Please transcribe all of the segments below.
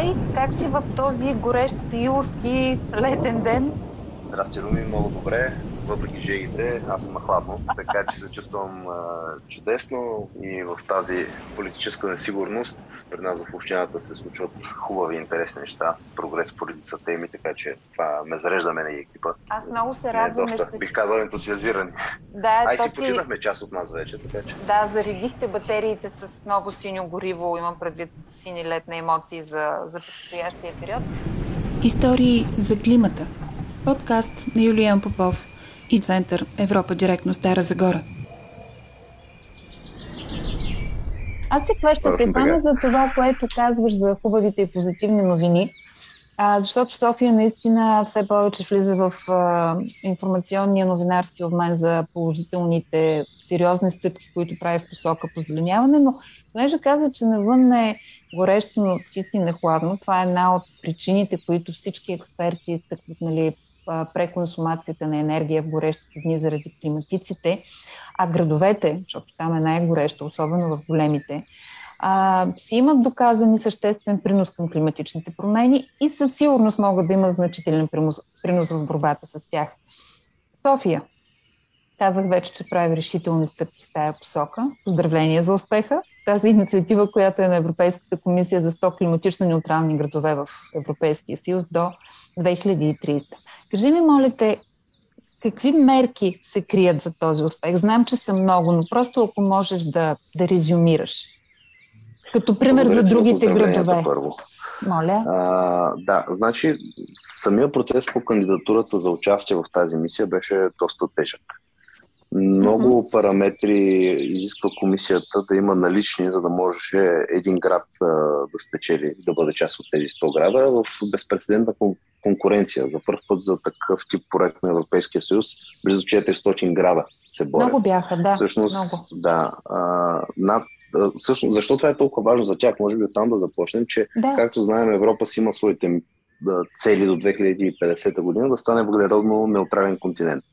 Здравей, как си в този горещ юлски летен ден? Здрасти, Руми, много добре въпреки жегите, аз съм нахладно, така че се чувствам а, чудесно и в тази политическа несигурност при нас в общината се случват хубави, интересни неща, прогрес по редица теми, така че това ме зарежда мене и екипа. Аз много се радвам. Доста, ще... бих казал, ентусиазирани. Да, Ай, си починахме част от нас вече, така че. Да, заредихте батериите с ново синьо гориво, имам предвид сини летни емоции за, за предстоящия период. Истории за климата. Подкаст на Юлиан Попов – и Център Европа директно Стара Загора. Аз се хваща при за това, което казваш за хубавите и позитивни новини, а, защото София наистина все повече влиза в а, информационния новинарски обмен за положителните сериозни стъпки, които прави в посока позеленяване, но понеже каза, че навън е горещо, но не хладно, това е една от причините, които всички експерти изтъкват нали, преконсумацията на енергия в горещите дни заради климатиците, а градовете, защото там е най-горещо, особено в големите, а, си имат доказани съществен принос към климатичните промени и със сигурност могат да имат значителен принос, принос в борбата с тях. София. Казах вече, че прави решителни стъпки в тая посока. Поздравления за успеха. Тази инициатива, която е на Европейската комисия за 100 климатично неутрални градове в Европейския съюз до 2030. Кажи ми, моля те, какви мерки се крият за този успех? Знам, че са много, но просто ако можеш да, да резюмираш. Като пример Благодаря, за другите градове. Първо. Моля. А, да, значи самия процес по кандидатурата за участие в тази мисия беше доста тежък. Много mm-hmm. параметри изисква комисията да има налични, за да може един град а, да спечели, да бъде част от тези 100 града в безпредседентна конкуренция. За първ път за такъв тип проект на Европейския съюз близо 400 града се борят. Много бяха, да. Всъщност, много. да. А, над, а, всъщност, защо това е толкова важно за тях? Може би оттам да започнем, че, да. както знаем, Европа си има своите цели до 2050 година да стане въглеродно неутрален континент.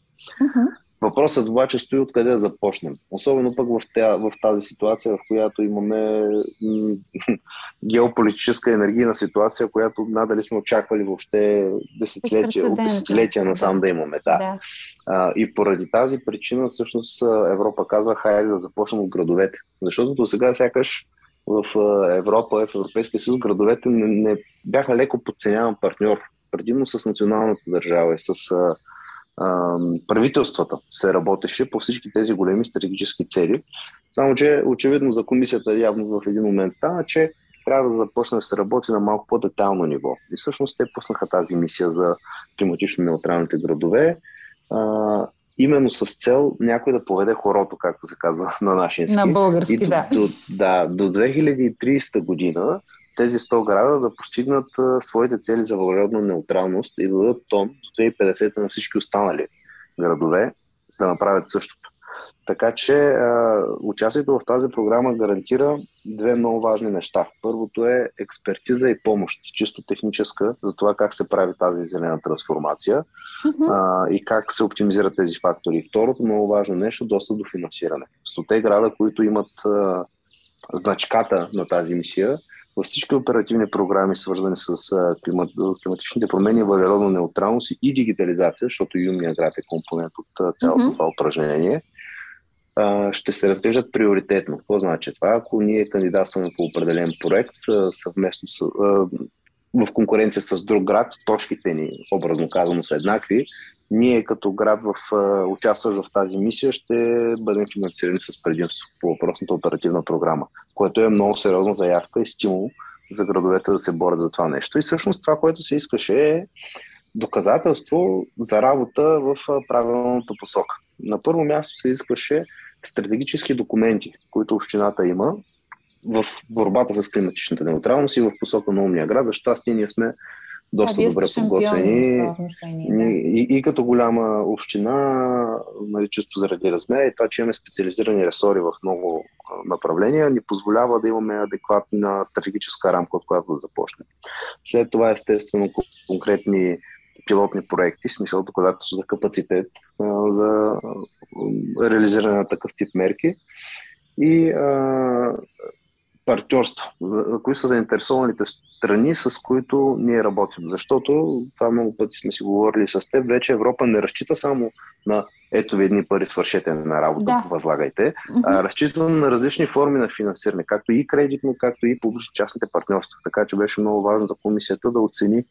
Uh-huh. Въпросът обаче стои откъде да започнем. Особено пък в, тя, в тази ситуация, в която имаме м- геополитическа енергийна ситуация, която надали сме очаквали въобще десетилетия, от десетилетия насам да, имаме. Да. да. А, и поради тази причина всъщност Европа казва, хайде да започнем от градовете. Защото до сега сякаш в Европа, в Европейския съюз, градовете не, не бяха леко подценяван партньор, предимно с националната държава и с правителствата се работеше по всички тези големи стратегически цели. Само, че очевидно за комисията явно в един момент стана, че трябва да започне да се работи на малко по-детално ниво. И всъщност те пуснаха тази мисия за климатично неутралните градове, а, именно с цел някой да поведе хорото, както се казва на нашия На български, и до, да. До, да. До 2030 година тези 100 града да постигнат своите цели за въглеродна неутралност и да дадат тон до 2050 на всички останали градове да направят същото. Така че а, участието в тази програма гарантира две много важни неща. Първото е експертиза и помощ, чисто техническа, за това как се прави тази зелена трансформация uh-huh. а, и как се оптимизират тези фактори. Второто много важно нещо достъп до финансиране. Стоте града, които имат а, значката на тази мисия, във всички оперативни програми, свързани с климат, климатичните промени, въглеродна неутралност и дигитализация, защото юмния град е компонент от цялото mm-hmm. това упражнение, ще се разглеждат приоритетно. Какво значи това? Ако ние кандидатстваме по определен проект съвместно с, в конкуренция с друг град, точките ни, образно казано, са еднакви, ние като град в, участващ в тази мисия ще бъдем финансирани с предимство по въпросната оперативна програма, което е много сериозна заявка и стимул за градовете да се борят за това нещо. И всъщност това, което се искаше е доказателство за работа в правилната посока. На първо място се искаше стратегически документи, които общината има в борбата с климатичната неутралност и в посока на умния град. За щастие ние сме доста добре подготвени. И, и, и като голяма община, нали, чисто заради размера и това, че имаме специализирани ресори в много направления, ни позволява да имаме адекватна стратегическа рамка, от която да започнем. След това, естествено, конкретни пилотни проекти, смисъл доказателство за капацитет, за реализиране на такъв тип мерки. И а, партньорство. Кои са заинтересованите страни, с които ние работим. Защото, това много пъти сме си говорили с теб, вече Европа не разчита само на ето ви едни пари, свършете на работа, да. възлагайте, а разчита на различни форми на финансиране, както и кредитно, както и публично-частните партньорства. Така че беше много важно за комисията да оцени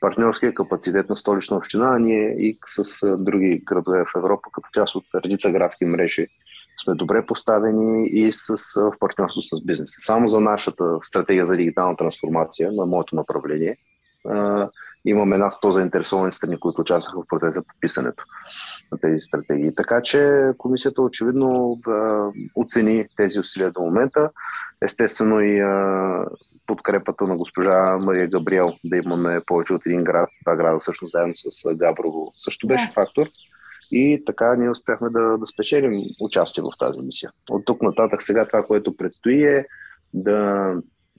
партньорския капацитет на столична община, а ние и с други градове в Европа, като част от редица градски мрежи, сме добре поставени и с, в партньорство с бизнеса. Само за нашата стратегия за дигитална трансформация на моето направление имаме над 100 заинтересовани страни, които участваха в процеса по писането на тези стратегии. Така че комисията очевидно да оцени тези усилия до момента. Естествено и а, подкрепата на госпожа Мария Габриел да имаме повече от един град. Това града всъщност заедно с Габрово също беше да. фактор. И така ние успяхме да, да спечелим участие в тази мисия. От тук нататък сега това, което предстои е да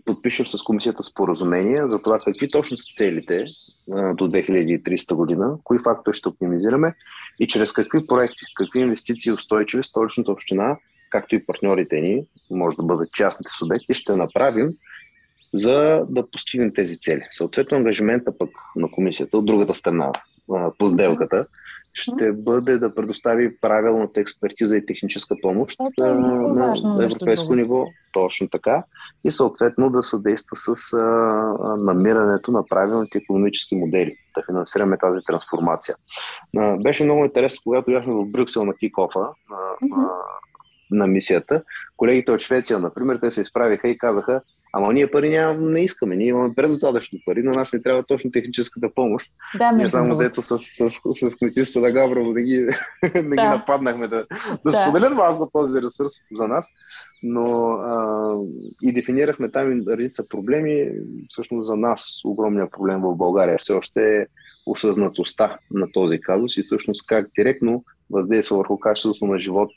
подпишем с комисията споразумение за това какви точно са целите до 2300 година, кои фактори ще оптимизираме и чрез какви проекти, какви инвестиции устойчиви столичната община, както и партньорите ни, може да бъдат частните субекти, ще направим, за да постигнем тези цели. Съответно, ангажимента пък на комисията от другата страна по сделката ще бъде да предостави правилната експертиза и техническа помощ Ето, е на важно, европейско ниво, точно така, и съответно да съдейства с а, намирането на правилните економически модели, да финансираме тази трансформация. А, беше много интересно, когато бяхме в Брюксел на кикофа, mm-hmm на мисията. Колегите от Швеция, например, те се изправиха и казаха, ама ние пари няма, не искаме, ние имаме предостатъчно пари, на нас не трябва точно техническата помощ. Да, ние само дето с, с, с, с кметиста на Габрово да ги, да. да ги нападнахме да, да, да. споделят малко този ресурс за нас, но а, и дефинирахме там редица проблеми. Всъщност за нас огромният проблем в България все още е осъзнатостта на този казус и всъщност как директно въздейства върху качеството на живот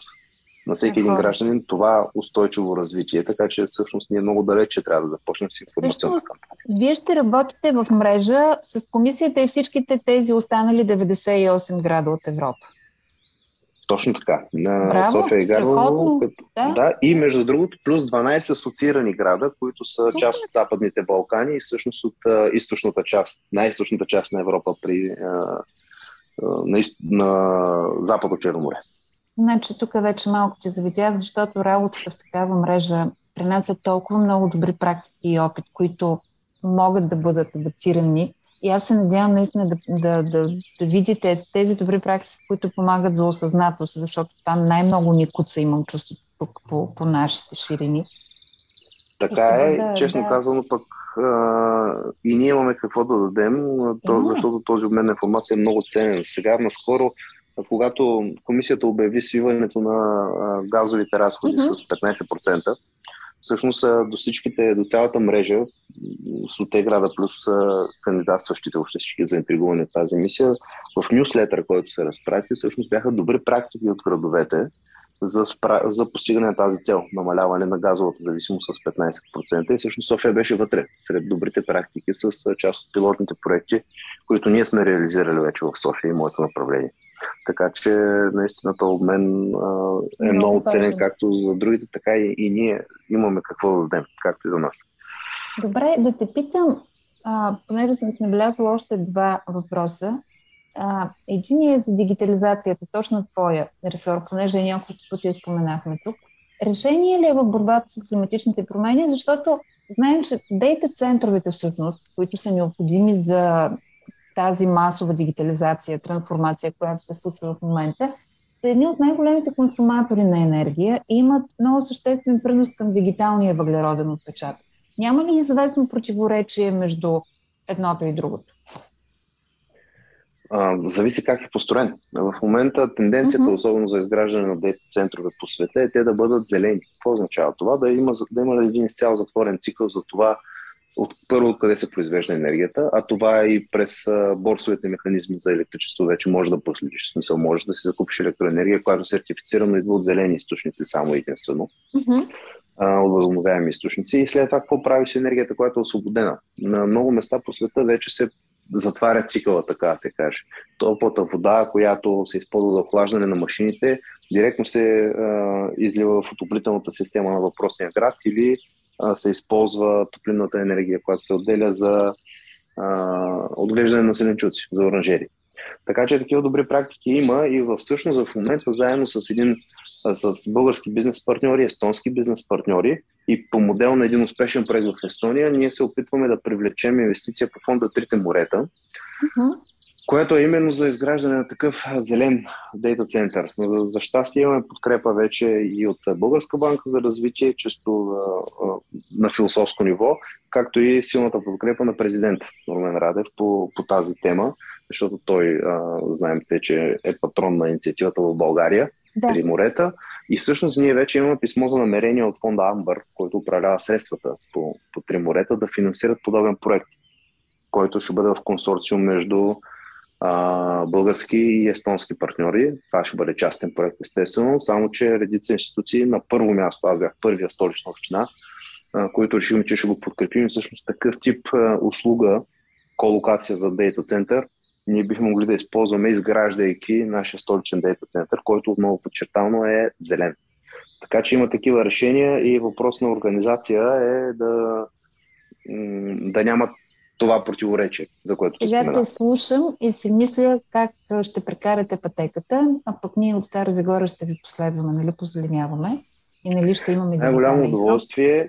на всеки един гражданин това устойчиво развитие. Така че всъщност ние много далече трябва да започнем с информационна кампания. Вие ще работите в мрежа с комисията и всичките тези останали 98 града от Европа. Точно така. На Браво, София и Гарлово. Като, да. да. И между другото, плюс 12 асоциирани града, които са Супер. част от Западните Балкани и всъщност от а, източната част, най-източната част на Европа при, а, а, на, на Западно Черно море. Значи тук вече малко ти завидях, защото работата в такава мрежа принася толкова много добри практики и опит, които могат да бъдат адаптирани. И аз се надявам наистина да, да, да, да видите тези добри практики, които помагат за осъзнатост, защото там най-много ни куца имам чувство тук по, по нашите ширини. Така е, да, честно да. казано, пък а, и ние имаме какво да дадем, то, защото този обмен на информация е много ценен. Сега, наскоро, когато комисията обяви свиването на газовите разходи mm-hmm. с 15%, всъщност до всичките, до цялата мрежа, с града плюс кандидатстващите, въобще всички заинтригувани от тази мисия, в нюслетър, който се разпрати, всъщност бяха добри практики от градовете за, спра... за постигане на тази цел, намаляване на газовата зависимост с 15%. И всъщност София беше вътре, сред добрите практики, с част от пилотните проекти, които ние сме реализирали вече в София и моето направление. Така че наистина този обмен а, е много, много ценен както за другите, така и, и ние имаме какво да дадем, както и за нас. Добре, да те питам, а, понеже съм си набелязала още два въпроса. А, един е за дигитализацията, точно твоя ресор, понеже няколко пъти споменахме тук. Решение ли е в борбата с климатичните промени, защото знаем, че дейта центровете всъщност, които са необходими за тази масова дигитализация, трансформация, която се случва в момента, са едни от най-големите консуматори на енергия и имат много съществен принос към дигиталния въглероден отпечатък. Няма ли известно противоречие между едното и другото? А, зависи как е построен. В момента тенденцията, uh-huh. особено за изграждане на дейта центрове по света, е те да бъдат зелени. Какво означава това? Да има, да има един изцяло затворен цикъл за това от първо откъде се произвежда енергията, а това е и през борсовите механизми за електричество вече може да проследиш. В смисъл, може да си закупиш електроенергия, която сертифицирано идва от зелени източници само единствено. Mm-hmm. от възобновяеми източници. И след това какво правиш с енергията, която е освободена? На много места по света вече се затваря цикъла, така се каже. Топлата вода, която се използва за охлаждане на машините, директно се а, излива в отоплителната система на въпросния град или се използва топлинната енергия, която се отделя за отглеждане на зеленчуци, за оранжери. Така че такива добри практики има и всъщност в момента заедно с един с български бизнес партньори, естонски бизнес партньори и по модел на един успешен проект в Естония, ние се опитваме да привлечем инвестиция по фонда Трите морета, uh-huh. Което е именно за изграждане на такъв зелен дейта център. За, за щастие имаме подкрепа вече и от Българска банка за развитие, често на философско ниво, както и силната подкрепа на президента Нормен Радев по, по тази тема защото той, а, знаем те, че е патрон на инициативата в България, да. при морета. И всъщност ние вече имаме писмо за намерение от фонда Амбър, който управлява средствата по, по три морета, да финансират подобен проект, който ще бъде в консорциум между а, български и естонски партньори. Това ще бъде частен проект, естествено, само че редица институции на първо място, аз бях първия столична община, а, които решихме, че ще го подкрепим. И всъщност такъв тип а, услуга, колокация за дейта център, ние бихме могли да използваме, изграждайки нашия столичен дейта център, който отново подчертано е зелен. Така че има такива решения и въпрос на организация е да, да няма това противоречие, за което Сега те слушам и си мисля как ще прекарате пътеката, а пък ние от Стара Загора ще ви последваме, нали позеленяваме и нали ще имаме Най-голямо удоволствие.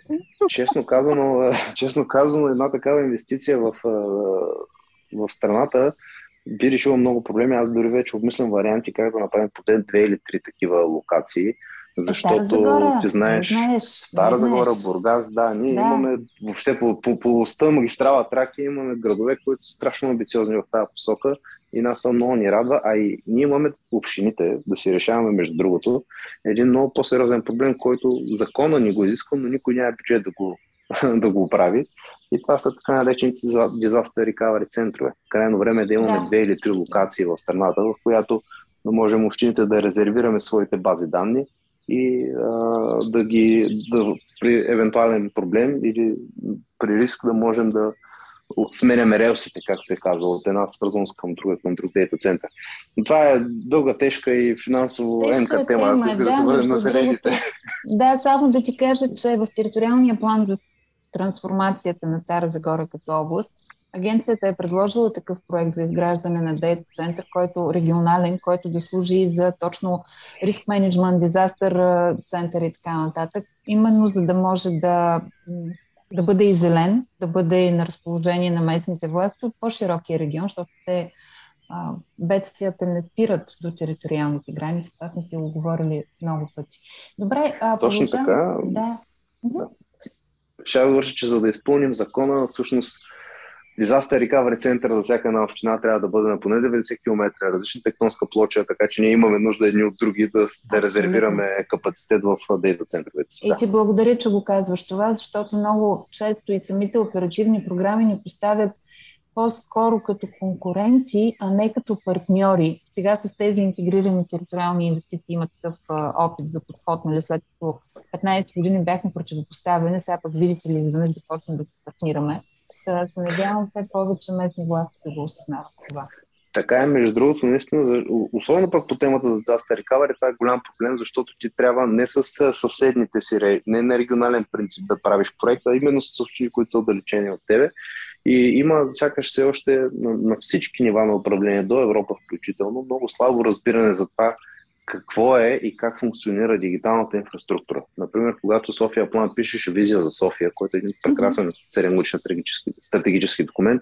Честно казано, честно казано, една такава инвестиция в, в страната би решила много проблеми. Аз дори вече обмислям варианти как да направим поне две или три такива локации. Защото Загора, ти знаеш, знаеш Стара Загора, Бургас, да, ние да. имаме въобще по, по, по оста магистрала Тракия имаме градове, които са страшно амбициозни в тази посока и нас това много ни радва, а и ние имаме общините да си решаваме между другото един много по-сериозен проблем, който закона ни го изисква, но никой няма бюджет да го, да го прави. И това са така наречените disaster recovery центрове. Крайно време е да имаме да. две или три локации в страната, в която можем общините да резервираме своите бази данни и а, да ги да, при евентуален проблем или при риск да можем да сменяме релсите, както се казва, от една свързаност към друга, към друг дейта център. Но това е дълга, тежка и финансово тежка емка тема, ако иска да, да се върнем на зелените. Да, само да ти кажа, че в териториалния план за трансформацията на Стара Загора като област, агенцията е предложила такъв проект за изграждане на дейта център, който регионален, който да служи и за точно риск менеджмент, дизастър център и така нататък, именно за да може да, да бъде и зелен, да бъде и на разположение на местните власти от по-широкия регион, защото те а, бедствията не спират до териториалните граници. Това сме си го говорили много пъти. Добре, а, Точно така. Да. да ще довърша, че за да изпълним закона, всъщност Disaster Recovery център за всяка една община трябва да бъде на поне 90 км, различна тектонска плоча, така че ние имаме нужда едни от други да, да резервираме капацитет в дейта центровете си. И ти благодаря, че го казваш това, защото много често и самите оперативни програми ни поставят по-скоро като конкуренти, а не като партньори. Сега с тези интегрирани териториални инвестиции имат такъв опит за подход, нали, след като 15 години бяхме противопоставени, сега пък видите ли, изведнъж да почнем да се партнираме. Се надявам все повече местни власти да го осъзнават това. Така е, между другото, наистина, особено пък по темата за disaster recovery, това е голям проблем, защото ти трябва не с съседните си, не на регионален принцип да правиш проекта, а именно с общини, които са отдалечени от тебе. И има сякаш все още на, на всички нива на управление, до Европа включително, много слабо разбиране за това какво е и как функционира дигиталната инфраструктура. Например, когато София План пишеше визия за София, който е един прекрасен 7 стратегически, стратегически документ,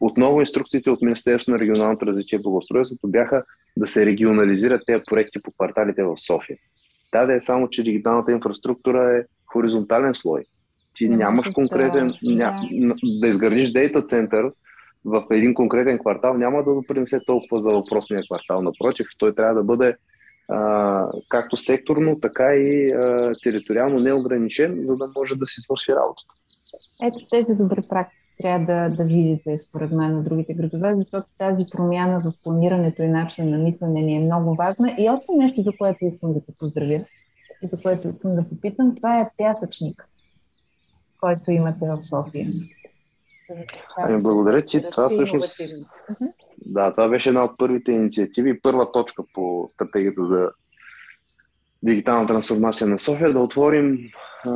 отново инструкциите от Министерството на регионалното развитие и благоустройството бяха да се регионализират тези проекти по кварталите в София. Да, да е само, че дигиталната инфраструктура е хоризонтален слой. Ти не нямаш конкретен, да. ня, да изградиш дейта център в един конкретен квартал, няма да допринесе толкова за въпросния квартал. Напротив, той трябва да бъде а, както секторно, така и а, териториално неограничен, за да може да си свърши работата. Ето тези добри практики трябва да, да видите, според мен, на другите градове, защото тази промяна в планирането и начин на мислене ни е много важна. И още нещо, за което искам да те поздравя и за което искам да попитам, това е пясъчник който имате в София. Ами, благодаря ти. Това всъщност... Да, това беше една от първите инициативи, първа точка по стратегията за дигитална трансформация на София, да отворим а,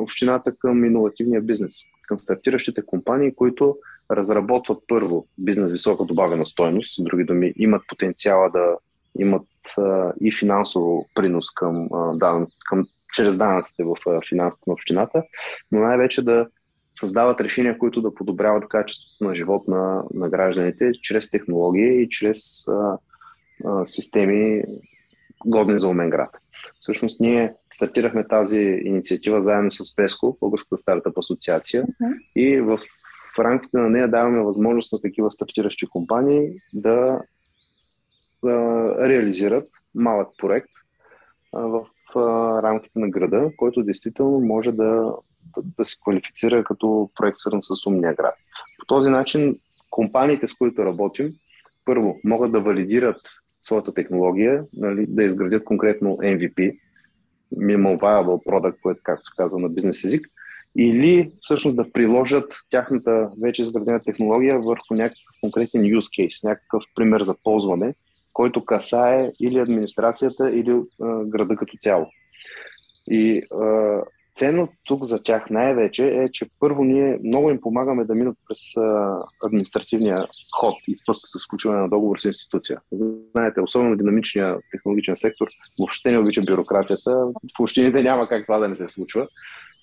общината към иновативния бизнес, към стартиращите компании, които разработват първо бизнес висока добавена стойност, с други думи, имат потенциала да имат а, и финансово принос към, а, дан, към чрез данъците в а, финансите на общината, но най-вече да създават решения, които да подобряват качеството на живот на, на гражданите чрез технология и чрез а, а, системи годни за умен град. Всъщност ние стартирахме тази инициатива заедно с ПЕСКО, Българската стартъп асоциация uh-huh. и в в рамките на нея даваме възможност на такива стартиращи компании да, да реализират малък проект а, в а, рамките на града, който действително може да, да, се квалифицира като проект свързан с умния град. По този начин компаниите, с които работим, първо могат да валидират своята технология, нали, да изградят конкретно MVP, Minimal Viable Product, което, както се казва на бизнес език, или всъщност да приложат тяхната вече изградена технология върху някакъв конкретен use case, някакъв пример за ползване, който касае или администрацията, или а, града като цяло. И а, ценно тук за тях най-вече е, че първо ние много им помагаме да минат през а, административния ход и път с включване на договор с институция. Знаете, особено динамичния технологичен сектор въобще не обича бюрокрацията. В общините няма как това да не се случва.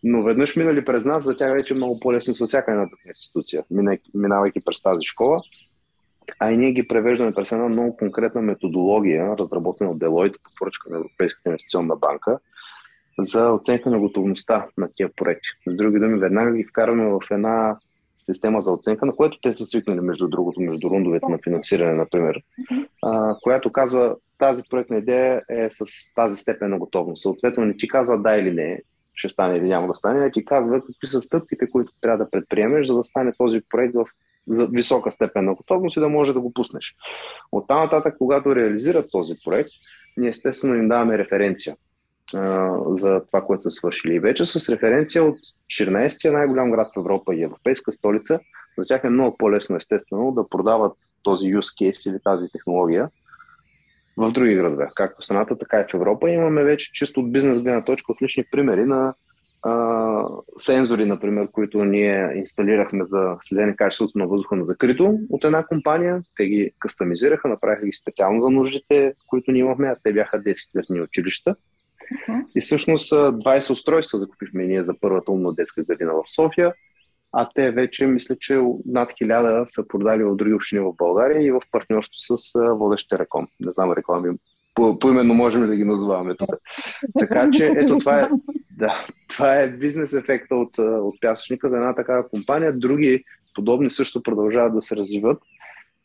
Но веднъж минали през нас, за тях вече е много по-лесно с всяка една такава институция, минавайки през тази школа. А и ние ги превеждаме през една много конкретна методология, разработена от Deloitte по поръчка на Европейската инвестиционна банка, за оценка на готовността на тия проекти. С други думи, веднага ги вкарваме в една система за оценка, на което те са свикнали, между другото, между рундовете на финансиране, например, а, която казва тази проектна идея е с тази степен на готовност. Съответно, не ти казва да или не, ще стане или няма да стане, да ти казва какви са стъпките, които трябва да предприемеш, за да стане този проект в за висока степен на готовност и да може да го пуснеш. От там нататък, когато реализират този проект, ние естествено им даваме референция за това, което са свършили. И вече с референция от 14-я най-голям град в Европа и европейска столица, за тях е много по-лесно, естествено, да продават този use case или тази технология в други градове, както в страната, така и в Европа. Имаме вече чисто от бизнес гледна точка отлични примери на а, сензори, например, които ние инсталирахме за следене качеството на въздуха на закрито от една компания. Те ги кастомизираха, направиха ги специално за нуждите, които ние имахме, а те бяха детски градини училища. Uh-huh. И всъщност 20 устройства закупихме ние за първата умна детска градина в София а те вече мисля, че над хиляда са продали в други общини в България и в партньорство с водещите реком. Не знам реклами, по, поименно можем да ги назоваваме тук. Така че ето това е, да, това е бизнес ефекта от, от пясъчника за една такава компания. Други подобни също продължават да се развиват.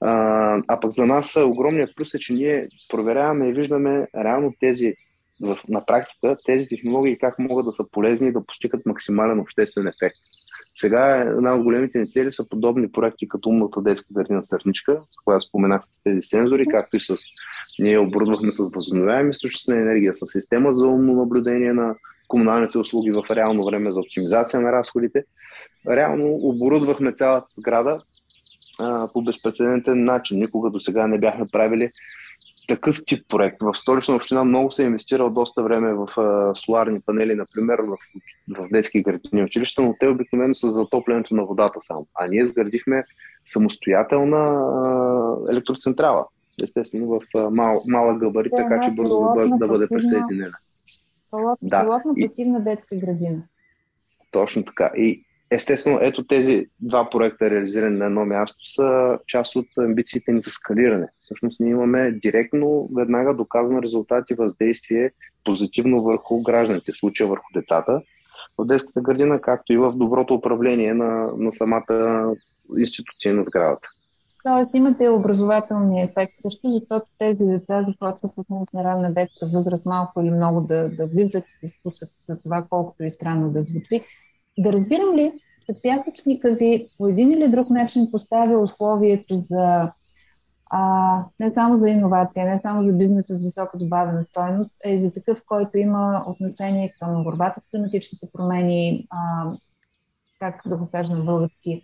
А, а пък за нас огромният плюс е, че ние проверяваме и виждаме реално тези в, на практика тези технологии как могат да са полезни и да постигат максимален обществен ефект. Сега една от големите ни цели са подобни проекти като умната детска градина Сърничка, с която споменах с тези сензори, както и с ние оборудвахме с възобновяеми източници на енергия, с система за умно наблюдение на комуналните услуги в реално време за оптимизация на разходите. Реално оборудвахме цялата сграда а, по безпредседентен начин. Никога до сега не бяхме правили такъв тип проект. В столична община много се е инвестирал доста време в а, соларни панели, например, в, в детски градини училища, но те обикновено са затоплянето на водата само. А ние изградихме самостоятелна а, електроцентрала. Естествено, в а, мал, малък габарит, да, така че бързо да бъде, да бъде присъединена. Да. Пилотна пасивна детска градина. Точно така. И Естествено, ето тези два проекта, реализирани на едно място, са част от амбициите ни за скалиране. Всъщност ние имаме директно, веднага доказано резултати, въздействие позитивно върху гражданите, в случая върху децата в детската градина, както и в доброто управление на, на самата институция на сградата. Тоест имате образователния ефект също, защото тези деца започват от на ранна детска възраст малко или много да, да виждат и да слушат за това, колкото и странно да звучи да разбирам ли, че пясъчника ви по един или друг начин поставя условието за а, не само за иновация, не само за бизнес с висока добавена стойност, а и за такъв, който има отношение към борбата с климатичните промени, а, как да го кажа на български,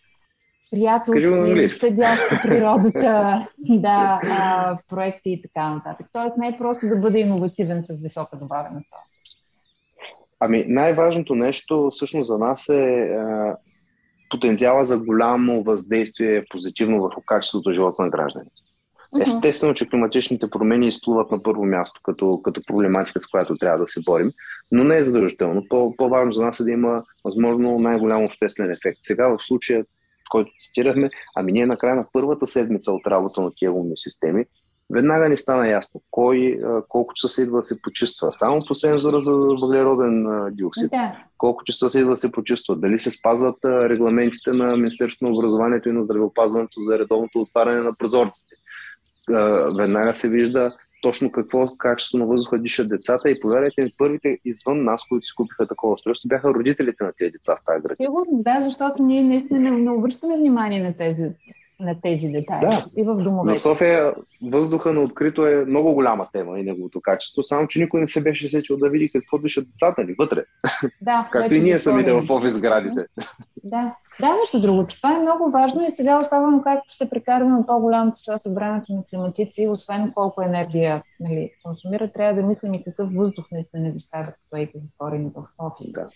приятелски, щадящи природата, да, а, проекти и така нататък. Тоест не е просто да бъде иновативен с висока добавена стойност. Ами най-важното нещо всъщност за нас е а, потенциала за голямо въздействие позитивно върху качеството на живота на гражданите. Естествено, че климатичните промени изплуват на първо място като, като проблематика, с която трябва да се борим, но не е задължително. По, по-важно за нас е да има възможно най-голям обществен ефект. Сега в случая, който цитирахме, ами ние накрая на първата седмица от работа на тия умни системи, веднага ни стана ясно кой колко часа се идва да се почиства. Само по сензора за въглероден диоксид. Да. Колко часа се идва да се почиства. Дали се спазват регламентите на Министерството на образованието и на здравеопазването за редовното отваряне на прозорците веднага се вижда точно какво качество на въздуха дишат децата и повярвайте ми, първите извън нас, които си купиха такова устройство, бяха родителите на тези деца в тази градина. Сигурно, да, защото ние наистина не, не обръщаме внимание на тези на тези детайли да. и в домовете. На София въздуха на открито е много голяма тема и неговото качество, само че никой не се беше сетил да види какво дишат децата ни вътре. Да, Както и ние самите в офис сградите. Да, да, между другото, това е много важно и сега оставам как ще прекарваме по-голямата част от времето на климатици, освен колко енергия нали, консумира, трябва да мислим и какъв въздух не се не доставят стоейки затворени в офиса. Да.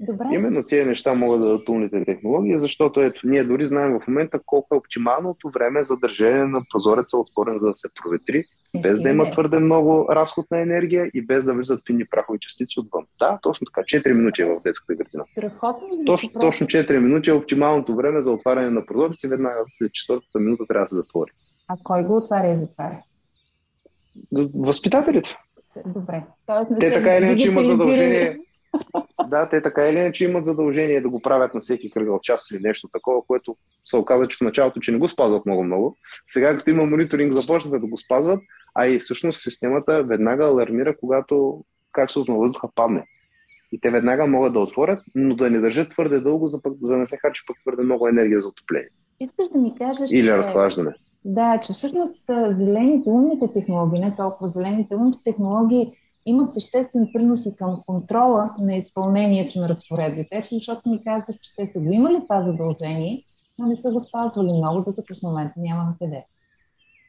Добре. Именно тези неща могат да дадат умните технологии, защото ето, ние дори знаем в момента колко е оптималното време за държане на прозореца отворен, за да се проветри, без да има твърде много разход на енергия и без да влизат фини прахови частици отвън. Да, точно така. 4 минути е в детската градина. Страхотно. Точно, точно 4 минути е оптималното време за отваряне на прозорци. Веднага след четвъртата минута трябва да се затвори. А кой го отваря и затваря? Възпитателите. Добре. Тоест, те така или иначе имат задължение. Да, те така или иначе имат задължение да го правят на всеки кръгъл час или нещо такова, което се оказа, че в началото, че не го спазват много-много. Сега, като има мониторинг, започнат да го спазват, а и всъщност системата веднага алармира, когато качеството на въздуха падне. И те веднага могат да отворят, но да не държат твърде дълго, за, пък, за да не се харчи пък твърде много енергия за отопление. Искаш да ми кажеш, Или че... разхлаждане. Да, че всъщност зелените умните технологии, не толкова зелените умните технологии, имат съществен принос и към контрола на изпълнението на разпоредбите. Защото ми казваш, че те са го имали това задължение, но не са го спазвали много, докато в момента няма на къде.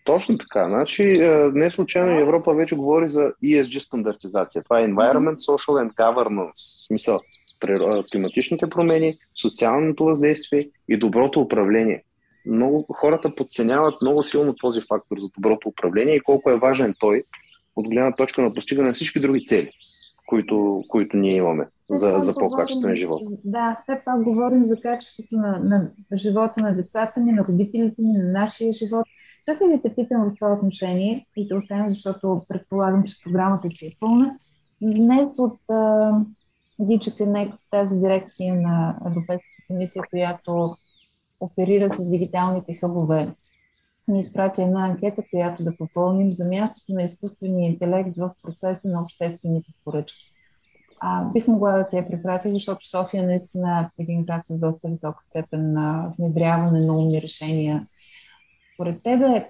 Точно така. Значи, е, не случайно Европа вече говори за ESG стандартизация. Това е Environment, Social and Governance. В смисъл, е, климатичните промени, социалното въздействие и доброто управление. Много хората подценяват много силно този фактор за доброто управление и колко е важен той от гледна точка на постигане на всички други цели, които, които ние имаме за, за по-качествен живот. Да, все пак говорим за качеството на, на живота на децата ни, на родителите ни, на нашия живот. Чакай да те питам в това отношение и те оставям, защото предполагам, че програмата ти е пълна. Днес от DigiConnect, тази дирекция на Европейската комисия, която оперира с дигиталните хъбове, ни изпрати една анкета, която да попълним за мястото на изкуствения интелект в процеса на обществените поръчки. А, бих могла да те я препратя, защото София наистина е един град с доста висока степен на внедряване на умни решения. Според тебе,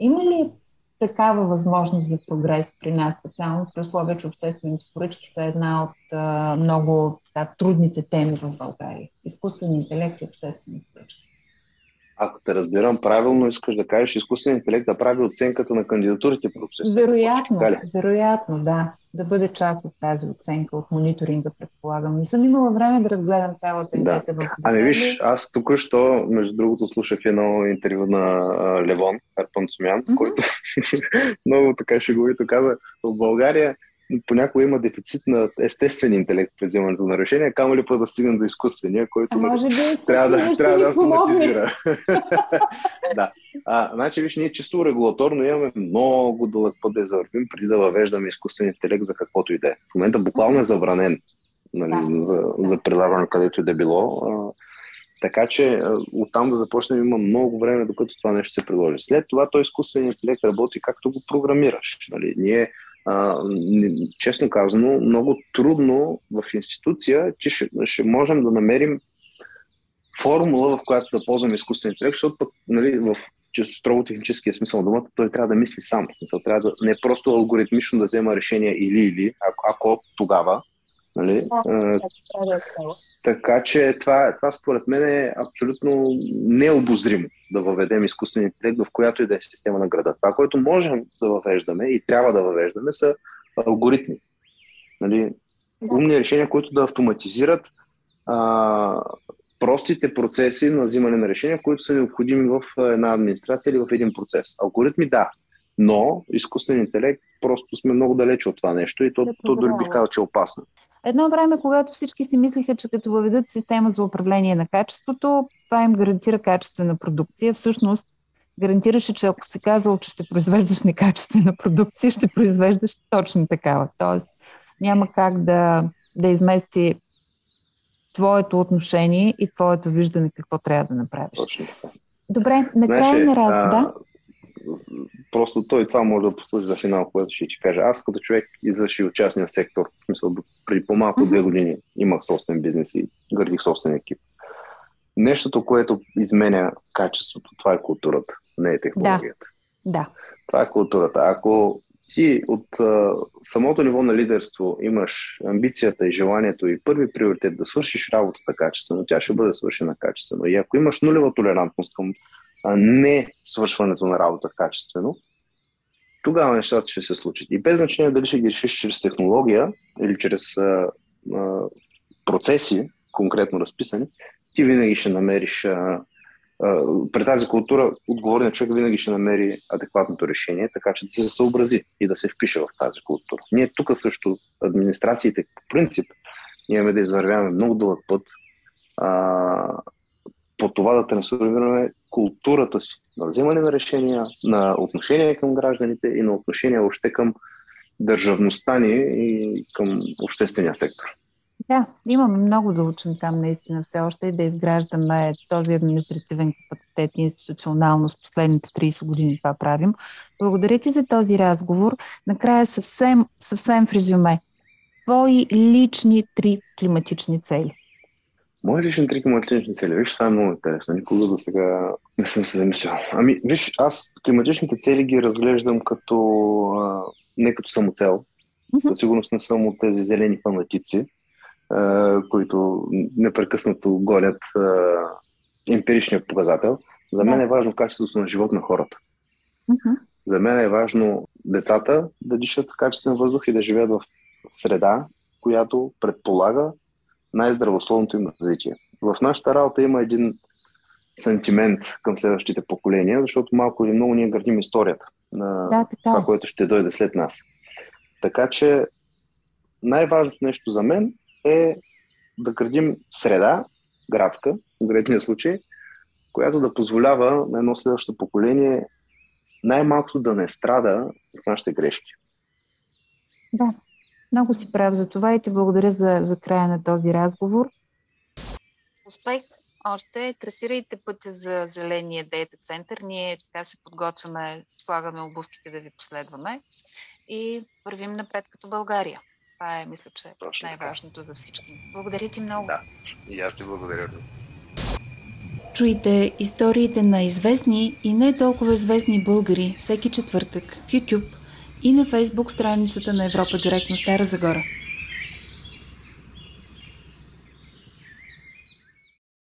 има ли такава възможност за прогрес при нас, специално при условие, че обществените поръчки са една от а, много така, трудните теми в България? Изкуствен интелект и обществени поръчки. Ако те разбирам правилно, искаш да кажеш изкуствен интелект да прави оценката на кандидатурите в процеса. Вероятно, вероятно, да. Да бъде част от тази оценка, от мониторинга, предполагам. Не съм имала време да разгледам цялата анкета. Да. Ами виж, аз тук що, между другото, слушах едно интервю на а, Левон Арпан Сумян, mm-hmm. който много така шеговито каза, в България понякога има дефицит на естествен интелект при вземането на решения, камо ли па да стигнем до изкуствения, който нали, може би трябва да, трябва да автоматизира. да. А, значи, виж, ние чисто регулаторно имаме много дълъг път да завървим преди да въвеждаме изкуствен интелект за каквото и да е. В момента буквално е забранен нали, да. за, за прилагане където и да било. А, така че оттам да започнем има много време, докато това нещо се предложи. След това той изкуствен интелект работи както го програмираш. Нали? Ние а, честно казано, много трудно в институция, че ще, ще можем да намерим формула, в която да ползваме изкуствен интелект, защото пък, нали, в често строго техническия смисъл на думата, той трябва да мисли сам. Трябва да не просто алгоритмично да взема решение или-или, ако, ако тогава, Нали? А, така че това, това според мен е абсолютно необозримо да въведем изкуствен интелект в която и да е система на града. Това, което можем да въвеждаме и трябва да въвеждаме са алгоритми. Нали? умни решения, които да автоматизират а, простите процеси на взимане на решения, които са необходими в една администрация или в един процес. Алгоритми да, но изкуствен интелект просто сме много далече от това нещо и то, то дори бих казал, че е опасно. Едно време, когато всички си мислиха, че като въведат система за управление на качеството, това им гарантира качествена продукция. Всъщност, гарантираше, че ако си казал, че ще произвеждаш некачествена продукция, ще произвеждаш точно такава. Тоест, няма как да, да измести твоето отношение и твоето виждане какво трябва да направиш. Добре, накрая на разговора. Просто той това може да послужи за финал, което ще ти кажа. Аз като човек извърши от частния сектор, в смисъл преди по-малко mm-hmm. две години имах собствен бизнес и градих собствен екип. Нещото, което изменя качеството, това е културата, не е технологията. Да. да. Това е културата. Ако ти от а, самото ниво на лидерство имаш амбицията и желанието и първи приоритет да свършиш работата качествено, тя ще бъде свършена качествено. И ако имаш нулева толерантност към а, не свършването на работа качествено, тогава нещата ще се случат. И без значение дали ще ги решиш чрез технология или чрез а, а, процеси, конкретно разписани, ти винаги ще намериш а, при тази култура отговорният човек винаги ще намери адекватното решение, така че да се съобрази и да се впише в тази култура. Ние тук също, администрациите по принцип, имаме да извървяваме много дълъг път а, по това да трансформираме културата си на вземане на решения, на отношение към гражданите и на отношение още към държавността ни и към обществения сектор. Да, имаме много да учим там наистина все още и да изграждаме този административен капацитет институционално с последните 30 години това правим. Благодаря ти за този разговор. Накрая съвсем, съвсем в резюме. Твои лични три климатични цели. Мои лични три климатични цели. Виж, това е много интересно. Никога до сега не съм се замислял. Ами, виж, аз климатичните цели ги разглеждам като а, не като самоцел. Mm-hmm. Със сигурност не съм от тези зелени фанатици които непрекъснато гонят емпиричния показател. За мен е важно качеството на живот на хората. Uh-huh. За мен е важно децата да дишат качествен въздух и да живеят в среда, която предполага най-здравословното им развитие. В нашата работа има един сантимент към следващите поколения, защото малко или много ние градим историята на да, това, което ще дойде след нас. Така че най-важното нещо за мен е да градим среда, градска, в конкретния случай, която да позволява на едно следващо поколение най-малкото да не страда от нашите грешки. Да, много си прав за това и ти благодаря за, за края на този разговор. Успех! Още трасирайте пътя за зеления дейта център. Ние така се подготвяме, слагаме обувките да ви последваме и вървим напред като България. Това е, мисля, че Точно най-важното за всички. Благодаря ти много. Да, и аз ти благодаря. Чуйте историите на известни и не толкова известни българи всеки четвъртък в YouTube и на Facebook страницата на Европа Директно Стара Загора.